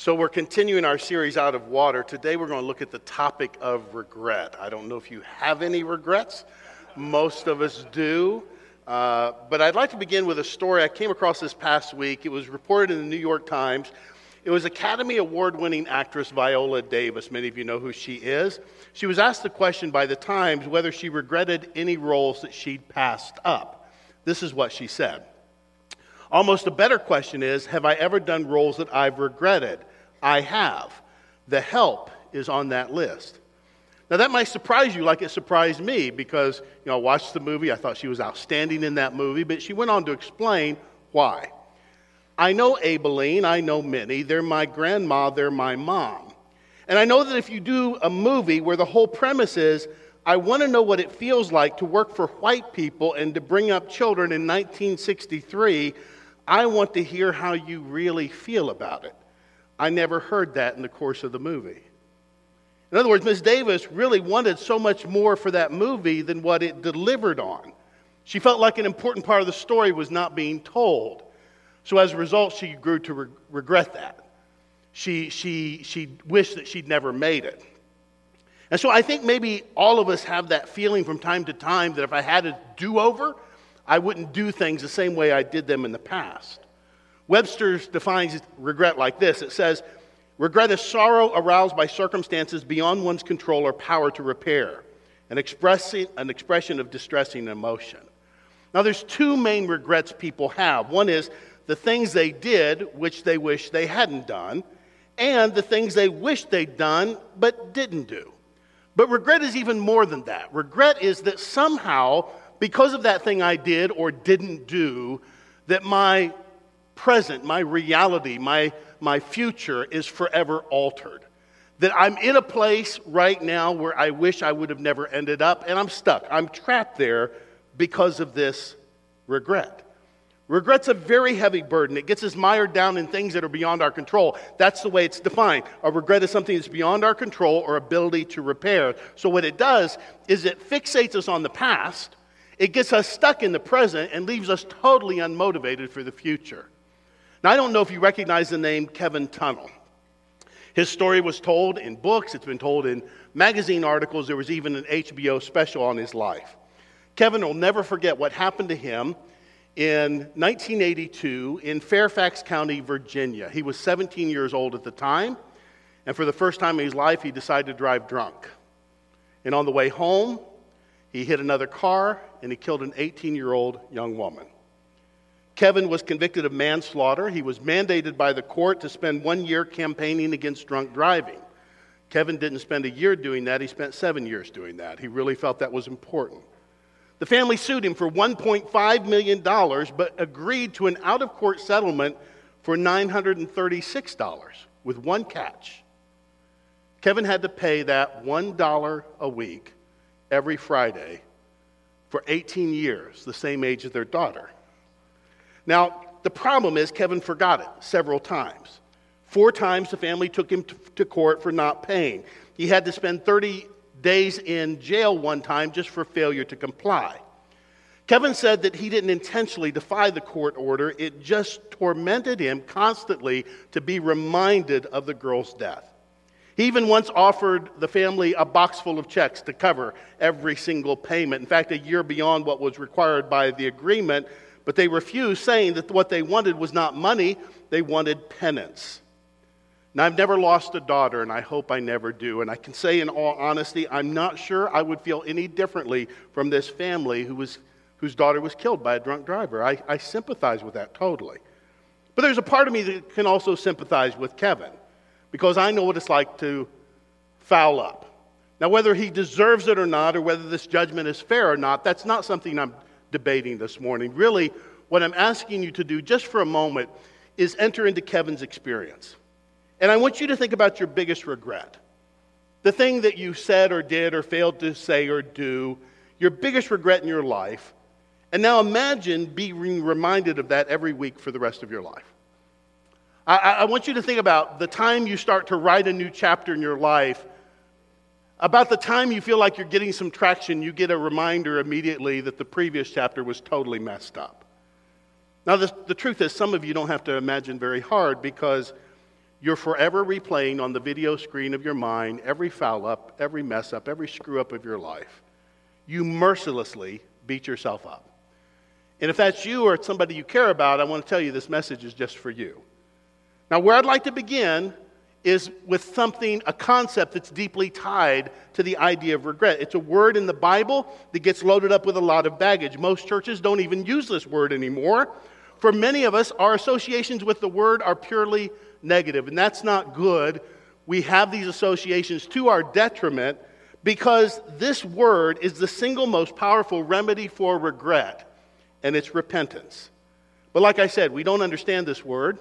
So, we're continuing our series out of water. Today, we're going to look at the topic of regret. I don't know if you have any regrets, most of us do. Uh, but I'd like to begin with a story I came across this past week. It was reported in the New York Times. It was Academy Award winning actress Viola Davis. Many of you know who she is. She was asked the question by the Times whether she regretted any roles that she'd passed up. This is what she said. Almost a better question is Have I ever done roles that I've regretted? I have. The help is on that list. Now, that might surprise you like it surprised me because, you know, I watched the movie. I thought she was outstanding in that movie, but she went on to explain why. I know Aibileen. I know Minnie. They're my grandma. They're my mom. And I know that if you do a movie where the whole premise is, I want to know what it feels like to work for white people and to bring up children in 1963, I want to hear how you really feel about it. I never heard that in the course of the movie. In other words, Ms. Davis really wanted so much more for that movie than what it delivered on. She felt like an important part of the story was not being told. So as a result, she grew to re- regret that. She, she, she wished that she'd never made it. And so I think maybe all of us have that feeling from time to time that if I had a do over, I wouldn't do things the same way I did them in the past. Webster defines regret like this it says, Regret is sorrow aroused by circumstances beyond one's control or power to repair, an, expressing, an expression of distressing emotion. Now, there's two main regrets people have. One is the things they did, which they wish they hadn't done, and the things they wish they'd done, but didn't do. But regret is even more than that. Regret is that somehow, because of that thing I did or didn't do, that my present, my reality, my, my future is forever altered. That I'm in a place right now where I wish I would have never ended up, and I'm stuck. I'm trapped there because of this regret. Regret's a very heavy burden. It gets us mired down in things that are beyond our control. That's the way it's defined. A regret is something that's beyond our control or ability to repair. So, what it does is it fixates us on the past, it gets us stuck in the present, and leaves us totally unmotivated for the future. Now, I don't know if you recognize the name Kevin Tunell. His story was told in books, it's been told in magazine articles. There was even an HBO special on his life. Kevin will never forget what happened to him in 1982 in Fairfax County, Virginia. He was 17 years old at the time, and for the first time in his life, he decided to drive drunk. And on the way home, he hit another car and he killed an 18 year old young woman. Kevin was convicted of manslaughter. He was mandated by the court to spend one year campaigning against drunk driving. Kevin didn't spend a year doing that, he spent seven years doing that. He really felt that was important. The family sued him for $1.5 million, but agreed to an out of court settlement for $936 with one catch. Kevin had to pay that $1 a week every Friday for 18 years, the same age as their daughter. Now, the problem is Kevin forgot it several times. Four times the family took him to court for not paying. He had to spend 30 days in jail one time just for failure to comply. Kevin said that he didn't intentionally defy the court order, it just tormented him constantly to be reminded of the girl's death. He even once offered the family a box full of checks to cover every single payment. In fact, a year beyond what was required by the agreement, but they refused, saying that what they wanted was not money, they wanted penance. Now, I've never lost a daughter, and I hope I never do. And I can say, in all honesty, I'm not sure I would feel any differently from this family who was, whose daughter was killed by a drunk driver. I, I sympathize with that totally. But there's a part of me that can also sympathize with Kevin because I know what it's like to foul up. Now, whether he deserves it or not, or whether this judgment is fair or not, that's not something I'm debating this morning. Really, what I'm asking you to do just for a moment is enter into Kevin's experience. And I want you to think about your biggest regret. The thing that you said or did or failed to say or do, your biggest regret in your life. And now imagine being reminded of that every week for the rest of your life. I, I, want you to think about the time you start to write a new chapter in your life about the time you feel like you're getting some traction, you get a reminder immediately that the previous chapter was totally messed up. Now, the, the truth is, some of you don't have to imagine very hard because you're forever replaying on the video screen of your mind every foul up, every mess up, every screw up of your life. You mercilessly beat yourself up. And if that's you or it's somebody you care about, I want to tell you this message is just for you. Now, where I'd like to begin is with something, a concept that's deeply tied to the idea of regret. It's a word in the Bible that gets loaded up with a lot of baggage. Most churches don't even use this word anymore. For many of us, our associations with the word are purely negative, and that's not good. We have these associations to our detriment because this word is the single most powerful remedy for regret, and it's repentance. But like I said, we don't understand this word.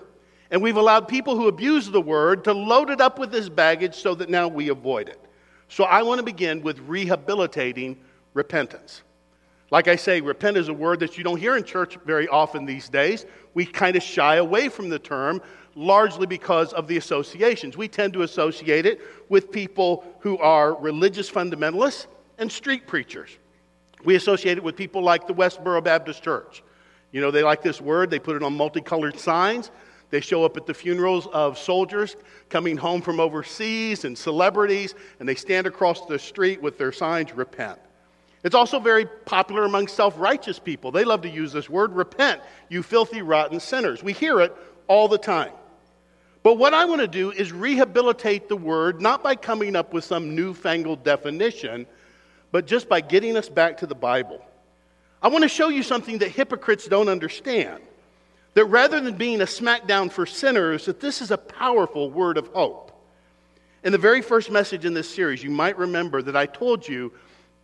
And we've allowed people who abuse the word to load it up with this baggage so that now we avoid it. So I want to begin with rehabilitating repentance. Like I say, repent is a word that you don't hear in church very often these days. We kind of shy away from the term, largely because of the associations. We tend to associate it with people who are religious fundamentalists and street preachers. We associate it with people like the Westboro Baptist Church. You know, they like this word, they put it on multicolored signs. They show up at the funerals of soldiers coming home from overseas and celebrities, and they stand across the street with their signs, repent. It's also very popular among self righteous people. They love to use this word, repent, you filthy, rotten sinners. We hear it all the time. But what I want to do is rehabilitate the word, not by coming up with some newfangled definition, but just by getting us back to the Bible. I want to show you something that hypocrites don't understand. That rather than being a smackdown for sinners, that this is a powerful word of hope. In the very first message in this series, you might remember that I told you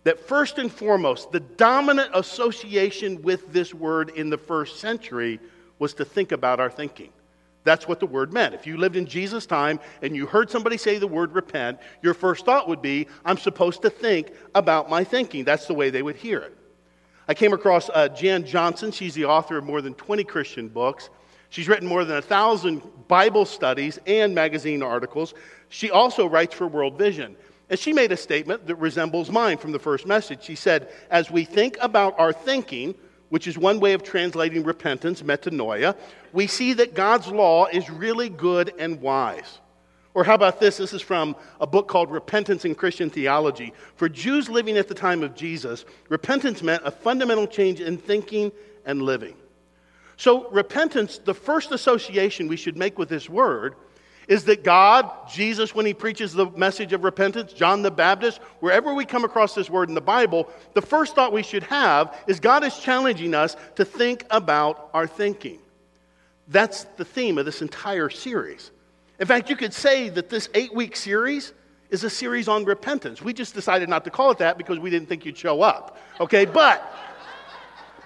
that first and foremost, the dominant association with this word in the first century was to think about our thinking. That's what the word meant. If you lived in Jesus' time and you heard somebody say the word repent, your first thought would be, I'm supposed to think about my thinking. That's the way they would hear it. I came across uh, Jan Johnson. She's the author of more than 20 Christian books. She's written more than a thousand Bible studies and magazine articles. She also writes for World Vision. And she made a statement that resembles mine from the first message. She said, As we think about our thinking, which is one way of translating repentance, metanoia, we see that God's law is really good and wise. Or how about this? This is from a book called Repentance in Christian Theology. For Jews living at the time of Jesus, repentance meant a fundamental change in thinking and living. So, repentance, the first association we should make with this word is that God, Jesus, when he preaches the message of repentance, John the Baptist, wherever we come across this word in the Bible, the first thought we should have is God is challenging us to think about our thinking. That's the theme of this entire series. In fact, you could say that this eight week series is a series on repentance. We just decided not to call it that because we didn't think you'd show up. Okay, but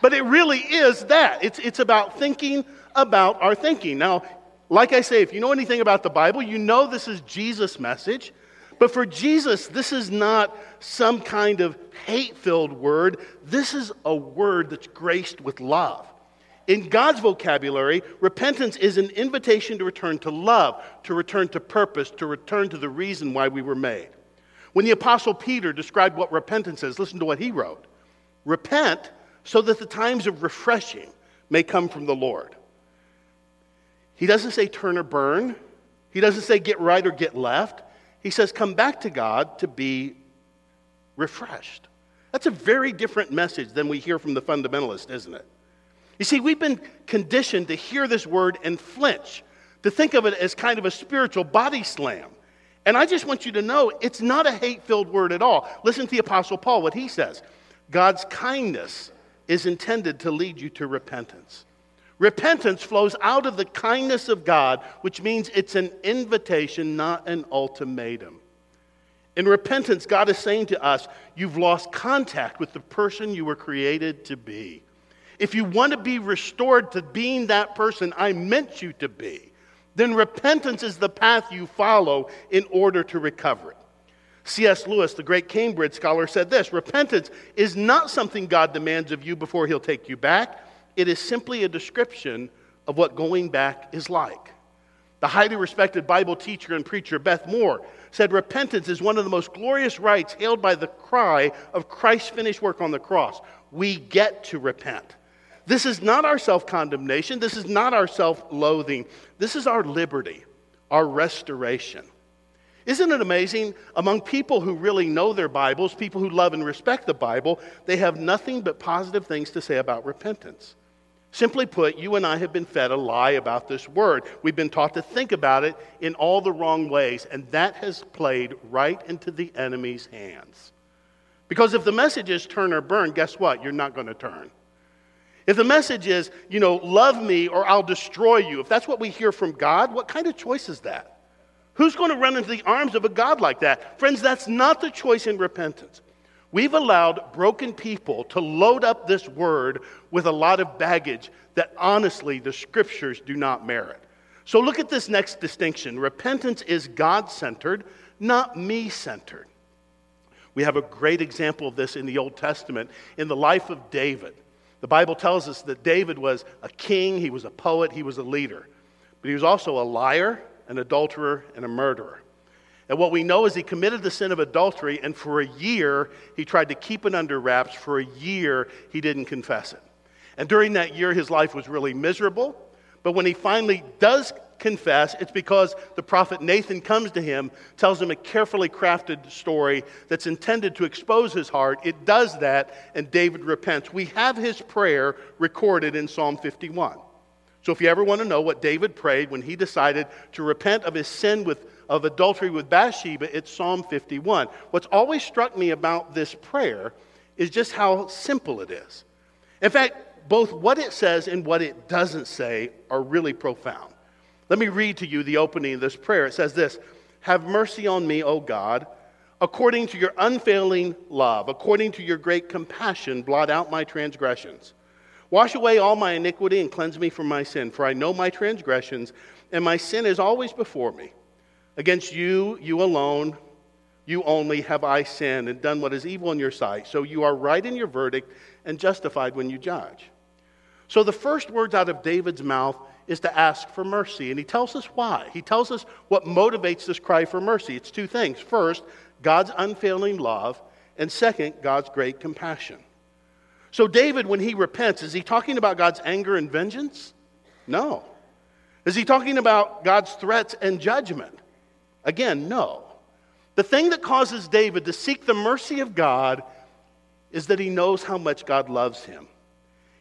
but it really is that. It's it's about thinking about our thinking. Now, like I say, if you know anything about the Bible, you know this is Jesus' message. But for Jesus, this is not some kind of hate filled word. This is a word that's graced with love. In God's vocabulary, repentance is an invitation to return to love, to return to purpose, to return to the reason why we were made. When the Apostle Peter described what repentance is, listen to what he wrote Repent so that the times of refreshing may come from the Lord. He doesn't say turn or burn, he doesn't say get right or get left. He says come back to God to be refreshed. That's a very different message than we hear from the fundamentalist, isn't it? You see, we've been conditioned to hear this word and flinch, to think of it as kind of a spiritual body slam. And I just want you to know it's not a hate filled word at all. Listen to the Apostle Paul, what he says God's kindness is intended to lead you to repentance. Repentance flows out of the kindness of God, which means it's an invitation, not an ultimatum. In repentance, God is saying to us, You've lost contact with the person you were created to be. If you want to be restored to being that person I meant you to be, then repentance is the path you follow in order to recover it. C.S. Lewis, the great Cambridge scholar, said this Repentance is not something God demands of you before he'll take you back. It is simply a description of what going back is like. The highly respected Bible teacher and preacher Beth Moore said repentance is one of the most glorious rights hailed by the cry of Christ's finished work on the cross. We get to repent. This is not our self condemnation. This is not our self loathing. This is our liberty. our restoration. Isn't it amazing? Among people who really know their Bibles, people who love and respect the Bible, they have nothing but positive things to say about repentance. Simply put, you and I have been fed a lie about this word. We've been taught to think about it in all the wrong ways, and that has played right into the enemy's hands. Because if the message is turn or burn, guess what? You're not going to turn. If the message is, you know, love me or I'll destroy you, if that's what we hear from God, what kind of choice is that? Who's going to run into the arms of a God like that? Friends, that's not the choice in repentance. We've allowed broken people to load up this word with a lot of baggage that honestly the scriptures do not merit. So look at this next distinction repentance is God centered, not me centered. We have a great example of this in the Old Testament in the life of David. The Bible tells us that David was a king, he was a poet, he was a leader, but he was also a liar, an adulterer, and a murderer. And what we know is he committed the sin of adultery, and for a year, he tried to keep it under wraps. For a year, he didn't confess it. And during that year, his life was really miserable. But when he finally does confess, it's because the prophet Nathan comes to him, tells him a carefully crafted story that's intended to expose his heart. It does that, and David repents. We have his prayer recorded in Psalm 51. So if you ever want to know what David prayed when he decided to repent of his sin with of adultery with Bathsheba, it's Psalm 51. What's always struck me about this prayer is just how simple it is. In fact, both what it says and what it doesn't say are really profound. Let me read to you the opening of this prayer. It says this Have mercy on me, O God, according to your unfailing love, according to your great compassion, blot out my transgressions. Wash away all my iniquity and cleanse me from my sin, for I know my transgressions, and my sin is always before me. Against you, you alone, you only have I sinned and done what is evil in your sight. So you are right in your verdict and justified when you judge. So the first words out of David's mouth is to ask for mercy. And he tells us why. He tells us what motivates this cry for mercy. It's two things. First, God's unfailing love, and second, God's great compassion. So, David, when he repents, is he talking about God's anger and vengeance? No. Is he talking about God's threats and judgment? Again, no. The thing that causes David to seek the mercy of God is that he knows how much God loves him.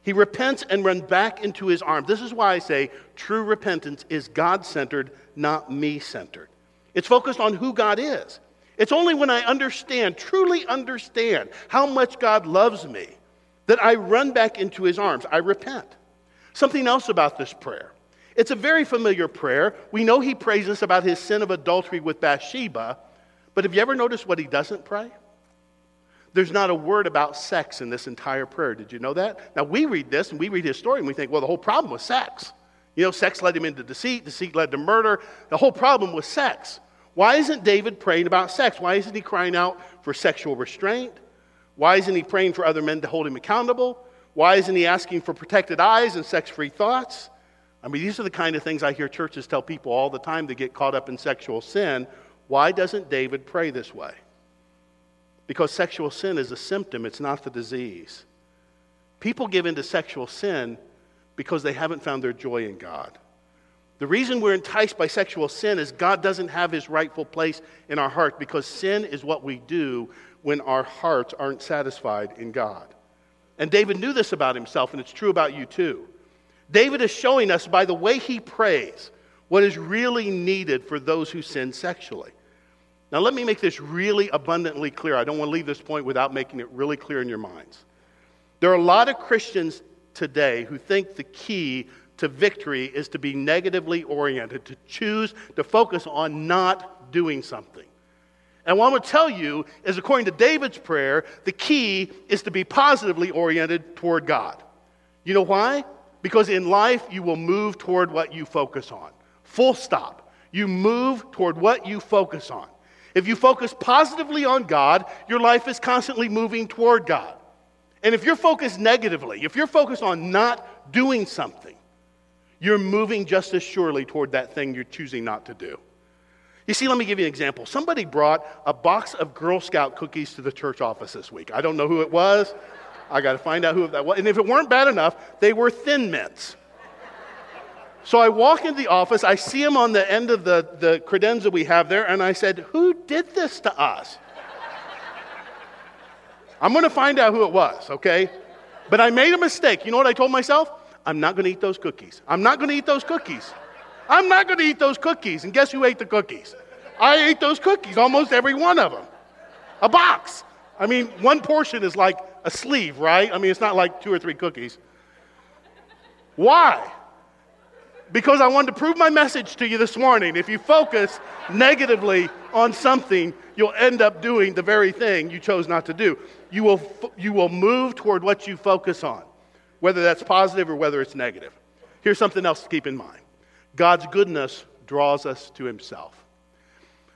He repents and runs back into his arms. This is why I say true repentance is God centered, not me centered. It's focused on who God is. It's only when I understand, truly understand how much God loves me, that I run back into his arms. I repent. Something else about this prayer it's a very familiar prayer. We know he prays us about his sin of adultery with Bathsheba, but have you ever noticed what he doesn't pray? There's not a word about sex in this entire prayer. Did you know that? Now, we read this and we read his story and we think, well, the whole problem was sex. You know, sex led him into deceit, deceit led to murder. The whole problem was sex. Why isn't David praying about sex? Why isn't he crying out for sexual restraint? Why isn't he praying for other men to hold him accountable? Why isn't he asking for protected eyes and sex free thoughts? I mean, these are the kind of things I hear churches tell people all the time to get caught up in sexual sin. Why doesn't David pray this way? Because sexual sin is a symptom, it's not the disease. People give into sexual sin because they haven't found their joy in God. The reason we're enticed by sexual sin is God doesn't have his rightful place in our heart because sin is what we do when our hearts aren't satisfied in God. And David knew this about himself, and it's true about you too. David is showing us by the way he prays what is really needed for those who sin sexually. Now, let me make this really abundantly clear. I don't want to leave this point without making it really clear in your minds. There are a lot of Christians today who think the key to victory is to be negatively oriented, to choose to focus on not doing something. And what I'm going to tell you is, according to David's prayer, the key is to be positively oriented toward God. You know why? Because in life, you will move toward what you focus on. Full stop. You move toward what you focus on. If you focus positively on God, your life is constantly moving toward God. And if you're focused negatively, if you're focused on not doing something, you're moving just as surely toward that thing you're choosing not to do. You see, let me give you an example. Somebody brought a box of Girl Scout cookies to the church office this week. I don't know who it was. I got to find out who that was. And if it weren't bad enough, they were thin mints. So I walk into the office, I see him on the end of the, the credenza we have there, and I said, Who did this to us? I'm to find out who it was, okay? But I made a mistake. You know what I told myself? I'm not to eat those cookies. I'm not to eat those cookies. I'm not to eat those cookies. And guess who ate the cookies? I ate those cookies, almost every one of them. A box. I mean, one portion is like a sleeve, right? I mean, it's not like two or three cookies. Why? Because I wanted to prove my message to you this morning. If you focus negatively on something, you'll end up doing the very thing you chose not to do. You will, you will move toward what you focus on, whether that's positive or whether it's negative. Here's something else to keep in mind God's goodness draws us to Himself.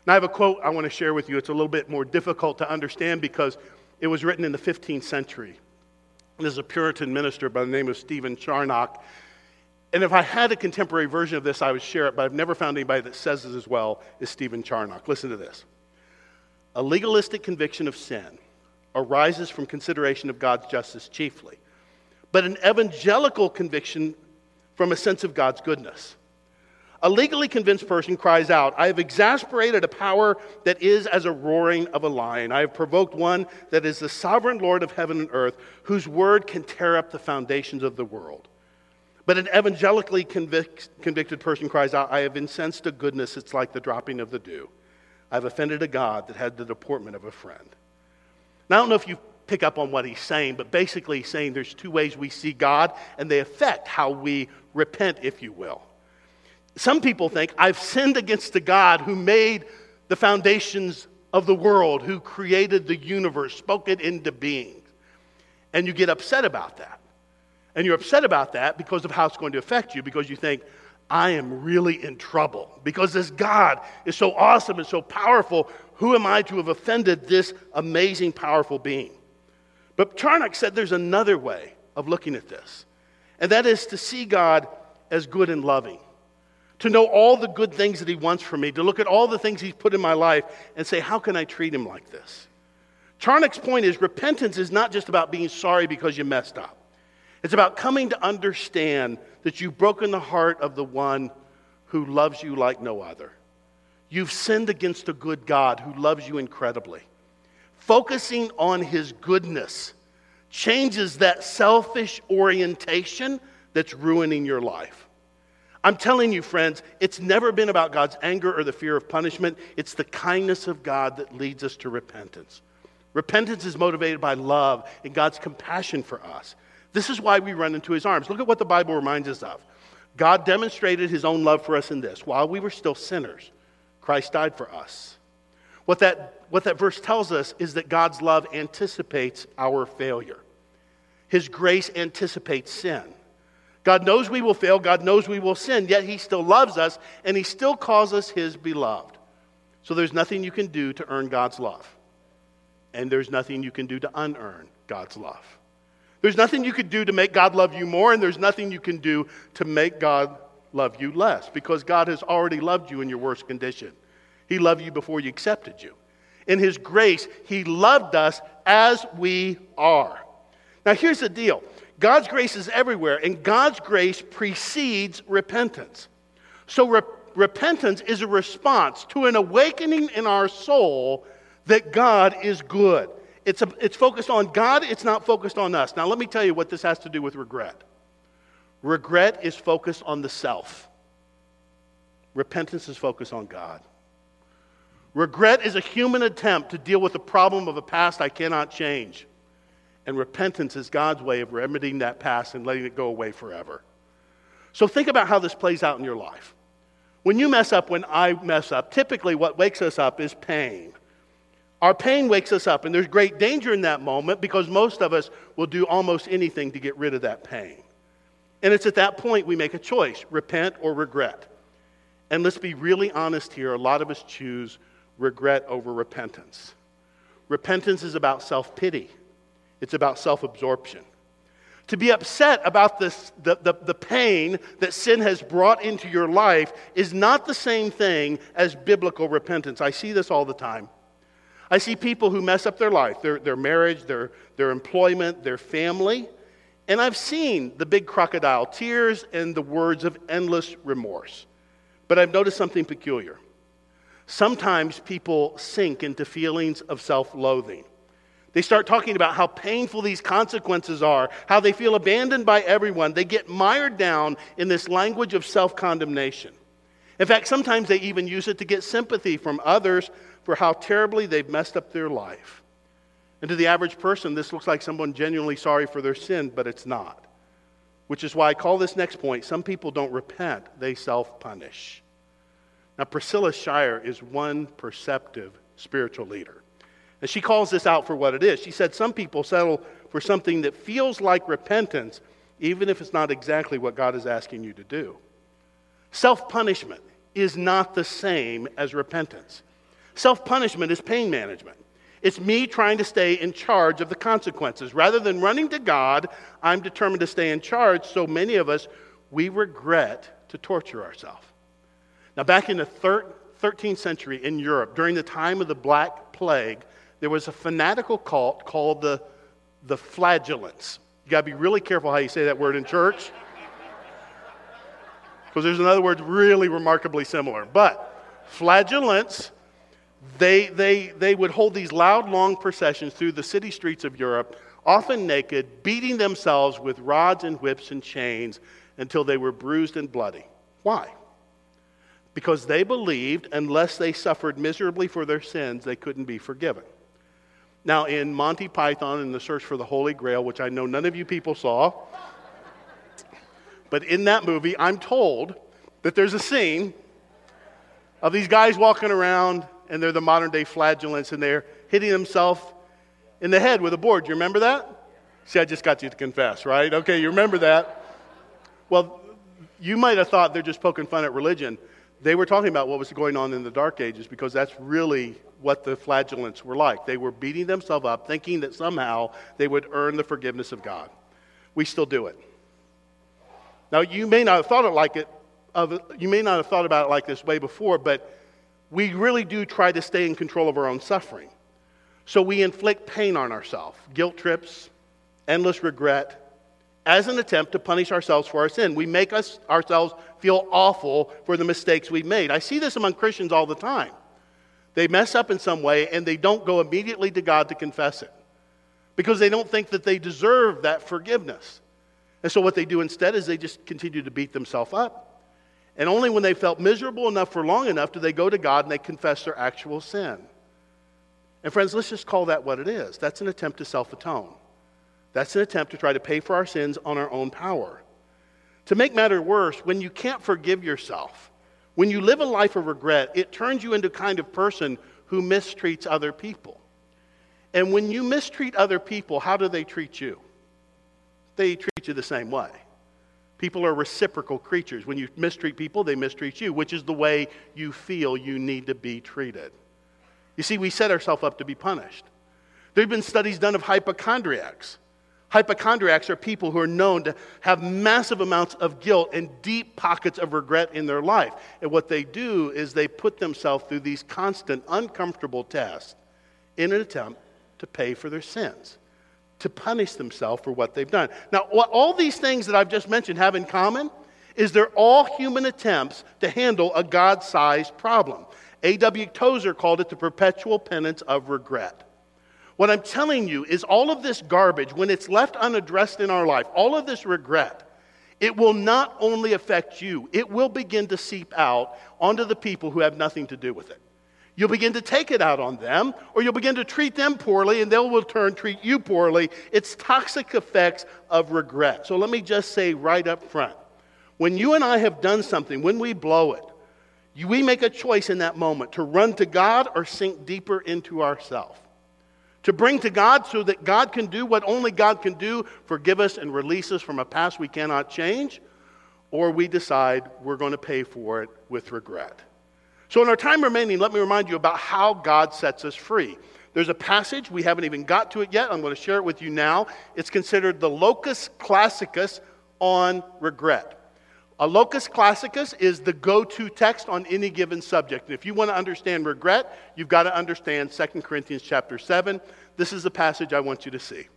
Now, I have a quote I want to share with you. It's a little bit more difficult to understand because it was written in the 15th century. There's a Puritan minister by the name of Stephen Charnock. And if I had a contemporary version of this, I would share it, but I've never found anybody that says it as well as Stephen Charnock. Listen to this. A legalistic conviction of sin arises from consideration of God's justice chiefly, but an evangelical conviction from a sense of God's goodness. A legally convinced person cries out, I have exasperated a power that is as a roaring of a lion. I have provoked one that is the sovereign Lord of heaven and earth, whose word can tear up the foundations of the world. But an evangelically convict, convicted person cries out, I have incensed a goodness, it's like the dropping of the dew. I've offended a God that had the deportment of a friend. Now, I don't know if you pick up on what he's saying, but basically, he's saying there's two ways we see God, and they affect how we repent, if you will. Some people think, I've sinned against the God who made the foundations of the world, who created the universe, spoke it into being. And you get upset about that. And you're upset about that because of how it's going to affect you, because you think, I am really in trouble. Because this God is so awesome and so powerful, who am I to have offended this amazing, powerful being? But Charnock said there's another way of looking at this, and that is to see God as good and loving to know all the good things that He wants from me, to look at all the things He's put in my life and say, How can I treat Him like this? Charnock's point is repentance is not just about being sorry because you messed up, it's about coming to understand that you've broken the heart of the one who loves you like no other. You've sinned against a good God who loves you incredibly. Focusing on His goodness changes that selfish orientation that's ruining your life. I'm telling you, friends, it's never been about God's anger or the fear of punishment. It's the kindness of God that leads us to repentance. Repentance is motivated by love and God's compassion for us. This is why we run into his arms. Look at what the Bible reminds us of. God demonstrated his own love for us in this. While we were still sinners, Christ died for us. What that, what that verse tells us is that God's love anticipates our failure, his grace anticipates sin. God knows we will fail. God knows we will sin, yet He still loves us and He still calls us His beloved. So there's nothing you can do to earn God's love. And there's nothing you can do to unearn God's love. There's nothing you could do to make God love you more, and there's nothing you can do to make God love you less because God has already loved you in your worst condition. He loved you before He accepted you. In His grace, He loved us as we are. Now, here's the deal God's grace is everywhere, and God's grace precedes repentance. So, re- repentance is a response to an awakening in our soul that God is good. It's, a, it's focused on God, it's not focused on us. Now, let me tell you what this has to do with regret. Regret is focused on the self, repentance is focused on God. Regret is a human attempt to deal with the problem of a past I cannot change. And repentance is God's way of remedying that past and letting it go away forever. So think about how this plays out in your life. When you mess up, when I mess up, typically what wakes us up is pain. Our pain wakes us up, and there's great danger in that moment because most of us will do almost anything to get rid of that pain. And it's at that point we make a choice repent or regret. And let's be really honest here a lot of us choose regret over repentance. Repentance is about self pity it's about self absorption. To be upset about this, the, the, the pain that sin has brought into your life is not the same thing as biblical repentance. I see this all the time. I see people who mess up their life, their, their marriage, their, their employment, their family, And I've seen the big crocodile tears and the words of endless remorse. But I've noticed something peculiar. Sometimes people sink into feelings of self loathing. They start talking about how painful these consequences are, how they feel abandoned by everyone. They get mired down in this language of self condemnation. In fact, sometimes they even use it to get sympathy from others for how terribly they've messed up their life. And to the average person, this looks like someone genuinely sorry for their sin, but it's not. Which is why I call this next point some people don't repent, they self punish. Now, Priscilla Shirer is one perceptive spiritual leader. And she calls this out for what it is. She said some people settle for something that feels like repentance, even if it's not exactly what God is asking you to do. Self punishment is not the same as repentance. Self punishment is pain management. It's me trying to stay in charge of the consequences. Rather than running to God, I'm determined to stay in charge. So many of us, we regret to torture ourselves. Now, back in the 13th century in Europe, during the time of the Black Plague, there was a fanatical cult called the, the flagellants. You got to be really careful how you say that word in church. Because there's another word really remarkably similar. But flagellants they, they, they would hold these loud, long processions through the city streets of Europe, often naked, beating themselves with rods and whips and chains until they were bruised and bloody. Why? Because they believed unless they suffered miserably for their sins, they couldn't be forgiven. Now, in Monty Python and the Search for the Holy Grail, which I know none of you people saw, but in that movie, I'm told that there's a scene of these guys walking around and they're the modern day flagellants, and they're hitting themselves in the head with a board. You remember that? See, I just got you to confess, right? Okay, you remember that. Well, you might have thought they're just poking fun at religion. They were talking about what was going on in the Dark Ages because that's really what the flagellants were like. They were beating themselves up, thinking that somehow they would earn the forgiveness of God. We still do it. Now, you may not have thought it like it, of, you may not have thought about it like this way before, but we really do try to stay in control of our own suffering. So we inflict pain on ourselves, guilt trips, endless regret, as an attempt to punish ourselves for our sin. We make us ourselves feel awful for the mistakes we've made. I see this among Christians all the time. They mess up in some way and they don't go immediately to God to confess it because they don't think that they deserve that forgiveness. And so what they do instead is they just continue to beat themselves up. And only when they felt miserable enough for long enough do they go to God and they confess their actual sin. And friends, let's just call that what it is. That's an attempt to self atone. That's an attempt to try to pay for our sins on our own power. To make matter worse, when you can't forgive yourself, when you live a life of regret, it turns you into kind of person who mistreats other people. And when you mistreat other people, how do they treat you? They treat you the same way. People are reciprocal creatures. When you mistreat people, they mistreat you, which is the way you feel you need to be treated. You see, we set ourselves up to be punished. There have been studies done of hypochondriacs. Hypochondriacs are people who are known to have massive amounts of guilt and deep pockets of regret in their life. And what they do is they put themselves through these constant, uncomfortable tests in an attempt to pay for their sins to punish themselves for what they've done. Now, what all these things that I've just mentioned have in common is they're all human attempts to handle a God sized problem. A.W. Tozer called it the perpetual penance of regret. What I'm telling you is all of this garbage, when it's left unaddressed in our life, all of this regret, it will not only affect you, it will begin to seep out onto the people who have nothing to do with it. You'll begin to take it out on them, or you'll begin to treat them poorly, and they'll in turn treat you poorly. It's toxic effects of regret. So let me just say right up front when you and I have done something, when we blow it, we make a choice in that moment to run to God or sink deeper into ourselves. To bring to God so that God can do what only God can do forgive us and release us from a past we cannot change, or we decide we're going to pay for it with regret. So, in our time remaining, let me remind you about how God sets us free. There's a passage, we haven't even got to it yet. I'm going to share it with you now. It's considered the locus classicus on regret. A locus classicus is the go to text on any given subject. And if you want to understand regret, you've got to understand 2 Corinthians chapter 7. This is the passage I want you to see.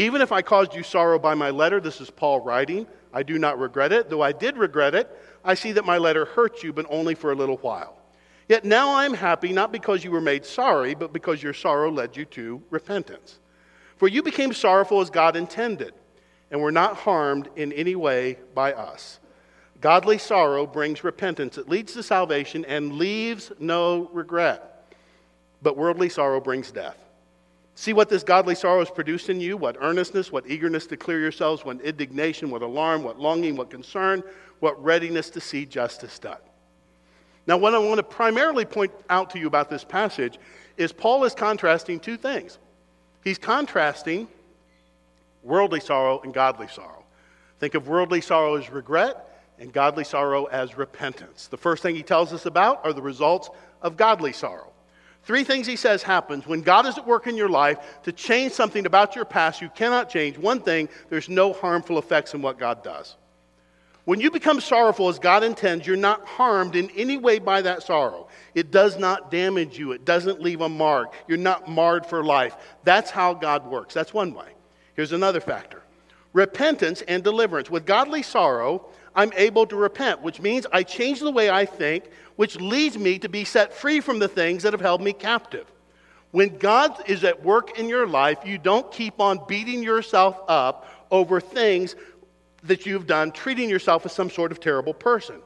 Even if I caused you sorrow by my letter, this is Paul writing, I do not regret it. Though I did regret it, I see that my letter hurt you, but only for a little while. Yet now I am happy, not because you were made sorry, but because your sorrow led you to repentance. For you became sorrowful as God intended, and were not harmed in any way by us. Godly sorrow brings repentance, it leads to salvation and leaves no regret. But worldly sorrow brings death. See what this godly sorrow has produced in you what earnestness, what eagerness to clear yourselves, what indignation, what alarm, what longing, what concern, what readiness to see justice done. Now, what I want to primarily point out to you about this passage is Paul is contrasting two things. He's contrasting worldly sorrow and godly sorrow. Think of worldly sorrow as regret and godly sorrow as repentance. The first thing he tells us about are the results of godly sorrow. Three things he says happens when God is at work in your life to change something about your past you cannot change. One thing, there's no harmful effects in what God does. When you become sorrowful as God intends, you're not harmed in any way by that sorrow. It does not damage you, it doesn't leave a mark. You're not marred for life. That's how God works. That's one way. Here's another factor repentance and deliverance. With godly sorrow, I'm able to repent, which means I change the way I think, which leads me to be set free from the things that have held me captive. When God is at work in your life, you don't keep on beating yourself up over things that you've done, treating yourself as some sort of terrible person.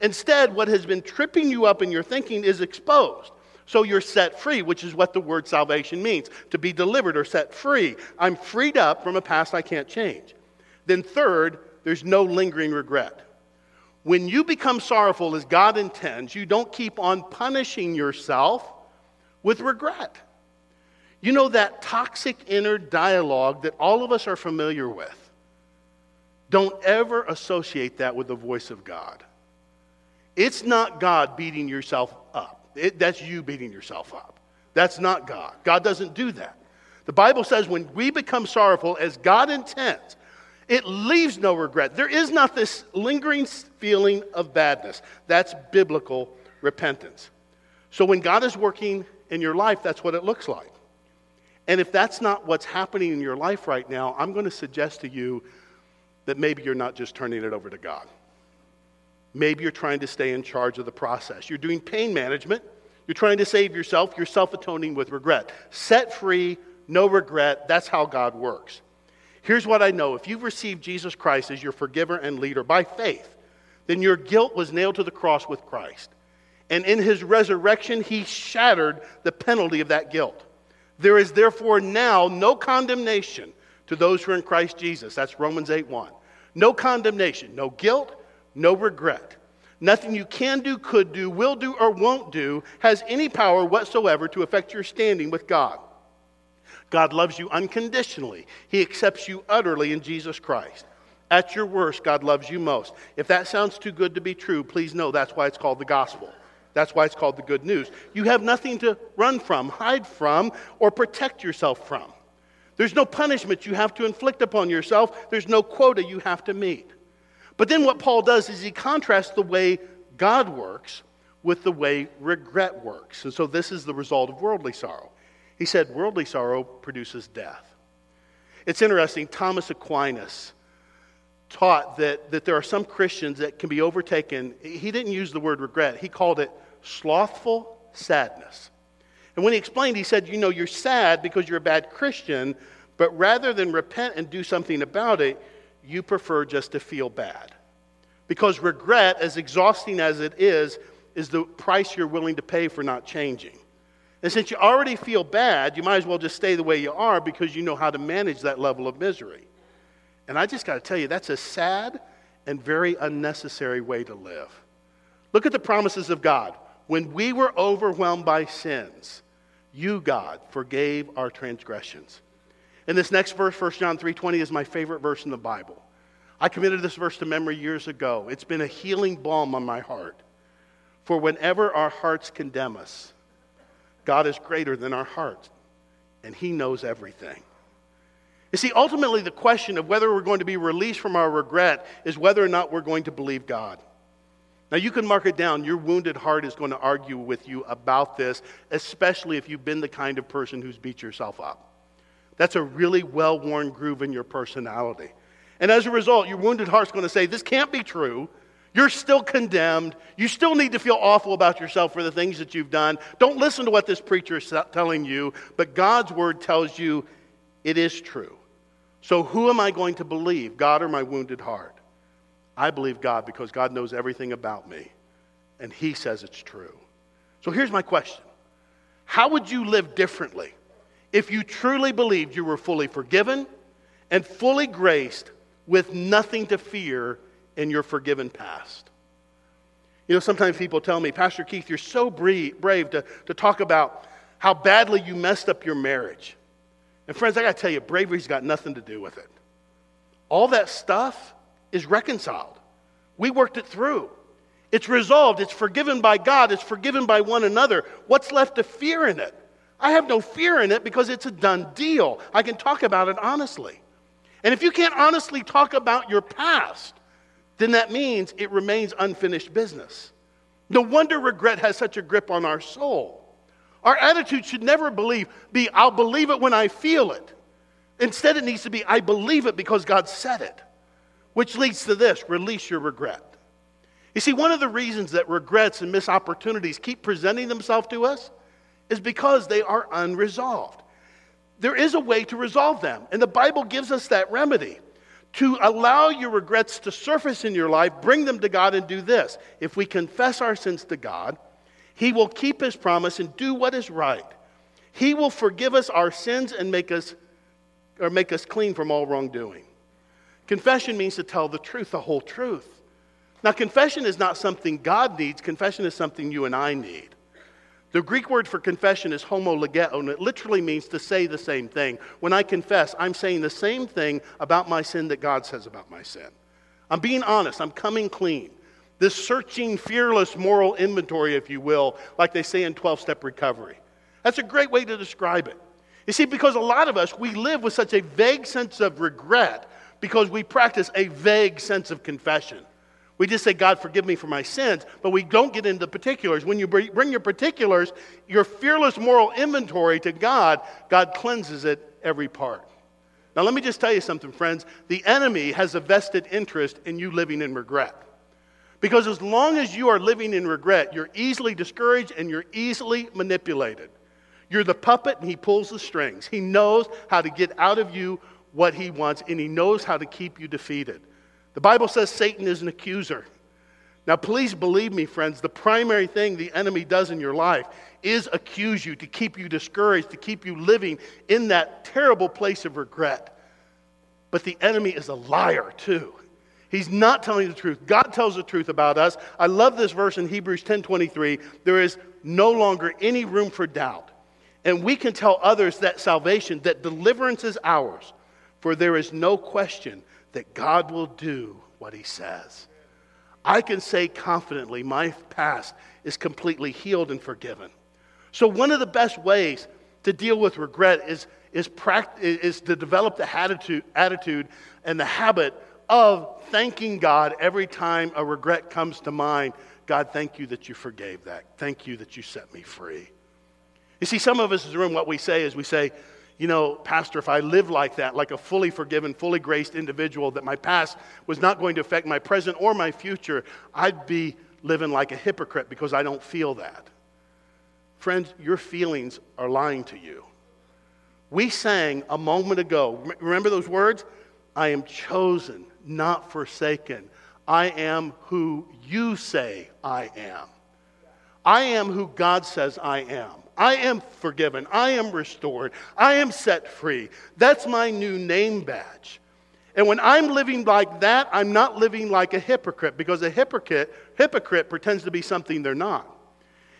Instead, what has been tripping you up in your thinking is exposed. So you're set free, which is what the word salvation means to be delivered or set free. I'm freed up from a past I can't change. Then, third, there's no lingering regret. When you become sorrowful as God intends, you don't keep on punishing yourself with regret. You know that toxic inner dialogue that all of us are familiar with. Don't ever associate that with the voice of God. It's not God beating yourself up. It, that's you beating yourself up. That's not God. God doesn't do that. The Bible says when we become sorrowful as God intends, it leaves no regret. There is not this lingering feeling of badness. That's biblical repentance. So when God is working in your life, that's what it looks like. And if that's not what's happening in your life right now, I'm going to suggest to you that maybe you're not just turning it over to God. Maybe you're trying to stay in charge of the process. You're doing pain management. You're trying to save yourself. You're self atoning with regret. Set free, no regret. That's how God works. Here's what I know if you've received Jesus Christ as your forgiver and leader by faith, then your guilt was nailed to the cross with Christ. And in his resurrection, he shattered the penalty of that guilt. There is therefore now no condemnation to those who are in Christ Jesus. That's Romans 8 1. No condemnation, no guilt, no regret. Nothing you can do, could do, will do, or won't do has any power whatsoever to affect your standing with God. God loves you unconditionally. He accepts you utterly in Jesus Christ. At your worst, God loves you most. If that sounds too good to be true, please know that's why it's called the gospel. That's why it's called the good news. You have nothing to run from, hide from, or protect yourself from. There's no punishment you have to inflict upon yourself, there's no quota you have to meet. But then what Paul does is he contrasts the way God works with the way regret works. And so this is the result of worldly sorrow. He said, worldly sorrow produces death. It's interesting, Thomas Aquinas taught that, that there are some Christians that can be overtaken. He didn't use the word regret, he called it slothful sadness. And when he explained, he said, You know, you're sad because you're a bad Christian, but rather than repent and do something about it, you prefer just to feel bad. Because regret, as exhausting as it is, is the price you're willing to pay for not changing. And since you already feel bad, you might as well just stay the way you are because you know how to manage that level of misery. And I just got to tell you, that's a sad and very unnecessary way to live. Look at the promises of God. When we were overwhelmed by sins, you, God, forgave our transgressions. And this next verse, 1 John 3:20, is my favorite verse in the Bible. I committed this verse to memory years ago. It's been a healing balm on my heart. For whenever our hearts condemn us, God is greater than our hearts, and He knows everything. You see, ultimately, the question of whether we're going to be released from our regret is whether or not we're going to believe God. Now, you can mark it down. Your wounded heart is going to argue with you about this, especially if you've been the kind of person who's beat yourself up. That's a really well worn groove in your personality. And as a result, your wounded heart's going to say, This can't be true. You're still condemned. You still need to feel awful about yourself for the things that you've done. Don't listen to what this preacher is telling you, but God's word tells you it is true. So, who am I going to believe, God or my wounded heart? I believe God because God knows everything about me, and He says it's true. So, here's my question How would you live differently if you truly believed you were fully forgiven and fully graced with nothing to fear in your forgiven past? You know, sometimes people tell me, Pastor Keith, you're so brave to, to talk about how badly you messed up your marriage. And friends, I got to tell you, bravery's got nothing to do with it. All that stuff is reconciled. We worked it through. It's resolved. It's forgiven by God. It's forgiven by one another. What's left to fear in it? I have no fear in it because it's a done deal. I can talk about it honestly. And if you can't honestly talk about your past, then that means it remains unfinished business. No wonder regret has such a grip on our soul. Our attitude should never believe, be, I'll believe it when I feel it. Instead, it needs to be, I believe it because God said it. Which leads to this release your regret. You see, one of the reasons that regrets and missed opportunities keep presenting themselves to us is because they are unresolved. There is a way to resolve them, and the Bible gives us that remedy. To allow your regrets to surface in your life, bring them to God and do this. If we confess our sins to God, he will keep his promise and do what is right. He will forgive us our sins and make us or make us clean from all wrongdoing. Confession means to tell the truth, the whole truth. Now, confession is not something God needs, confession is something you and I need. The Greek word for confession is homologeo, and it literally means to say the same thing. When I confess, I'm saying the same thing about my sin that God says about my sin. I'm being honest, I'm coming clean. This searching, fearless moral inventory, if you will, like they say in 12 step recovery. That's a great way to describe it. You see, because a lot of us, we live with such a vague sense of regret because we practice a vague sense of confession. We just say, God, forgive me for my sins, but we don't get into the particulars. When you bring your particulars, your fearless moral inventory to God, God cleanses it every part. Now, let me just tell you something, friends. The enemy has a vested interest in you living in regret. Because as long as you are living in regret, you're easily discouraged and you're easily manipulated. You're the puppet and he pulls the strings. He knows how to get out of you what he wants and he knows how to keep you defeated. The Bible says Satan is an accuser. Now, please believe me, friends, the primary thing the enemy does in your life is accuse you, to keep you discouraged, to keep you living in that terrible place of regret. But the enemy is a liar, too. He's not telling the truth. God tells the truth about us. I love this verse in Hebrews 10:23. There is no longer any room for doubt. And we can tell others that salvation, that deliverance is ours, for there is no question that God will do what he says. I can say confidently, my past is completely healed and forgiven. So, one of the best ways to deal with regret is, is, pract- is to develop the attitude, attitude and the habit of thanking God every time a regret comes to mind. God, thank you that you forgave that. Thank you that you set me free. You see, some of us in the room, what we say is we say, you know, Pastor, if I live like that, like a fully forgiven, fully graced individual, that my past was not going to affect my present or my future, I'd be living like a hypocrite because I don't feel that. Friends, your feelings are lying to you. We sang a moment ago, remember those words? I am chosen, not forsaken. I am who you say I am. I am who God says I am. I am forgiven. I am restored. I am set free. That's my new name badge. And when I'm living like that, I'm not living like a hypocrite because a hypocrite, hypocrite pretends to be something they're not.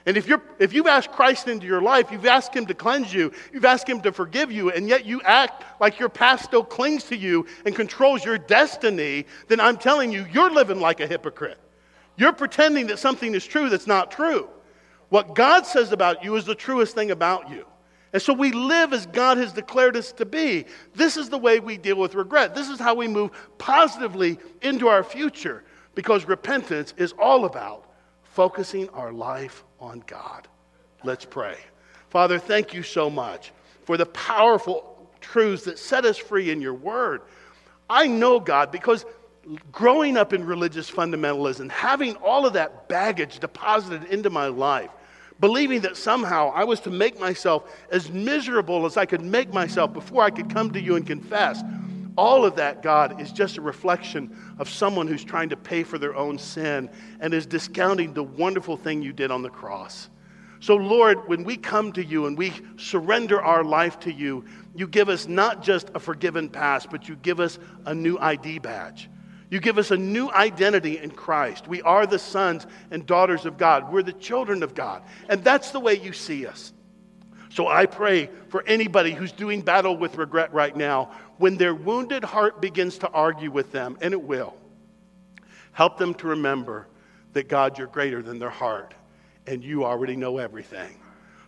And if, you're, if you've asked Christ into your life, you've asked Him to cleanse you, you've asked Him to forgive you, and yet you act like your past still clings to you and controls your destiny, then I'm telling you, you're living like a hypocrite. You're pretending that something is true that's not true. What God says about you is the truest thing about you. And so we live as God has declared us to be. This is the way we deal with regret. This is how we move positively into our future because repentance is all about focusing our life on God. Let's pray. Father, thank you so much for the powerful truths that set us free in your word. I know, God, because growing up in religious fundamentalism, having all of that baggage deposited into my life, believing that somehow I was to make myself as miserable as I could make myself before I could come to you and confess. All of that, God, is just a reflection of someone who's trying to pay for their own sin and is discounting the wonderful thing you did on the cross. So, Lord, when we come to you and we surrender our life to you, you give us not just a forgiven past, but you give us a new ID badge. You give us a new identity in Christ. We are the sons and daughters of God. We're the children of God. And that's the way you see us. So I pray for anybody who's doing battle with regret right now, when their wounded heart begins to argue with them, and it will, help them to remember that God, you're greater than their heart, and you already know everything.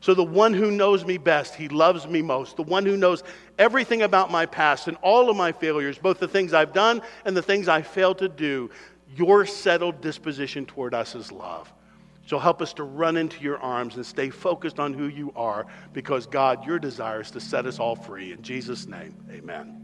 So, the one who knows me best, he loves me most. The one who knows everything about my past and all of my failures, both the things I've done and the things I failed to do, your settled disposition toward us is love. So, help us to run into your arms and stay focused on who you are because, God, your desire is to set us all free. In Jesus' name, amen.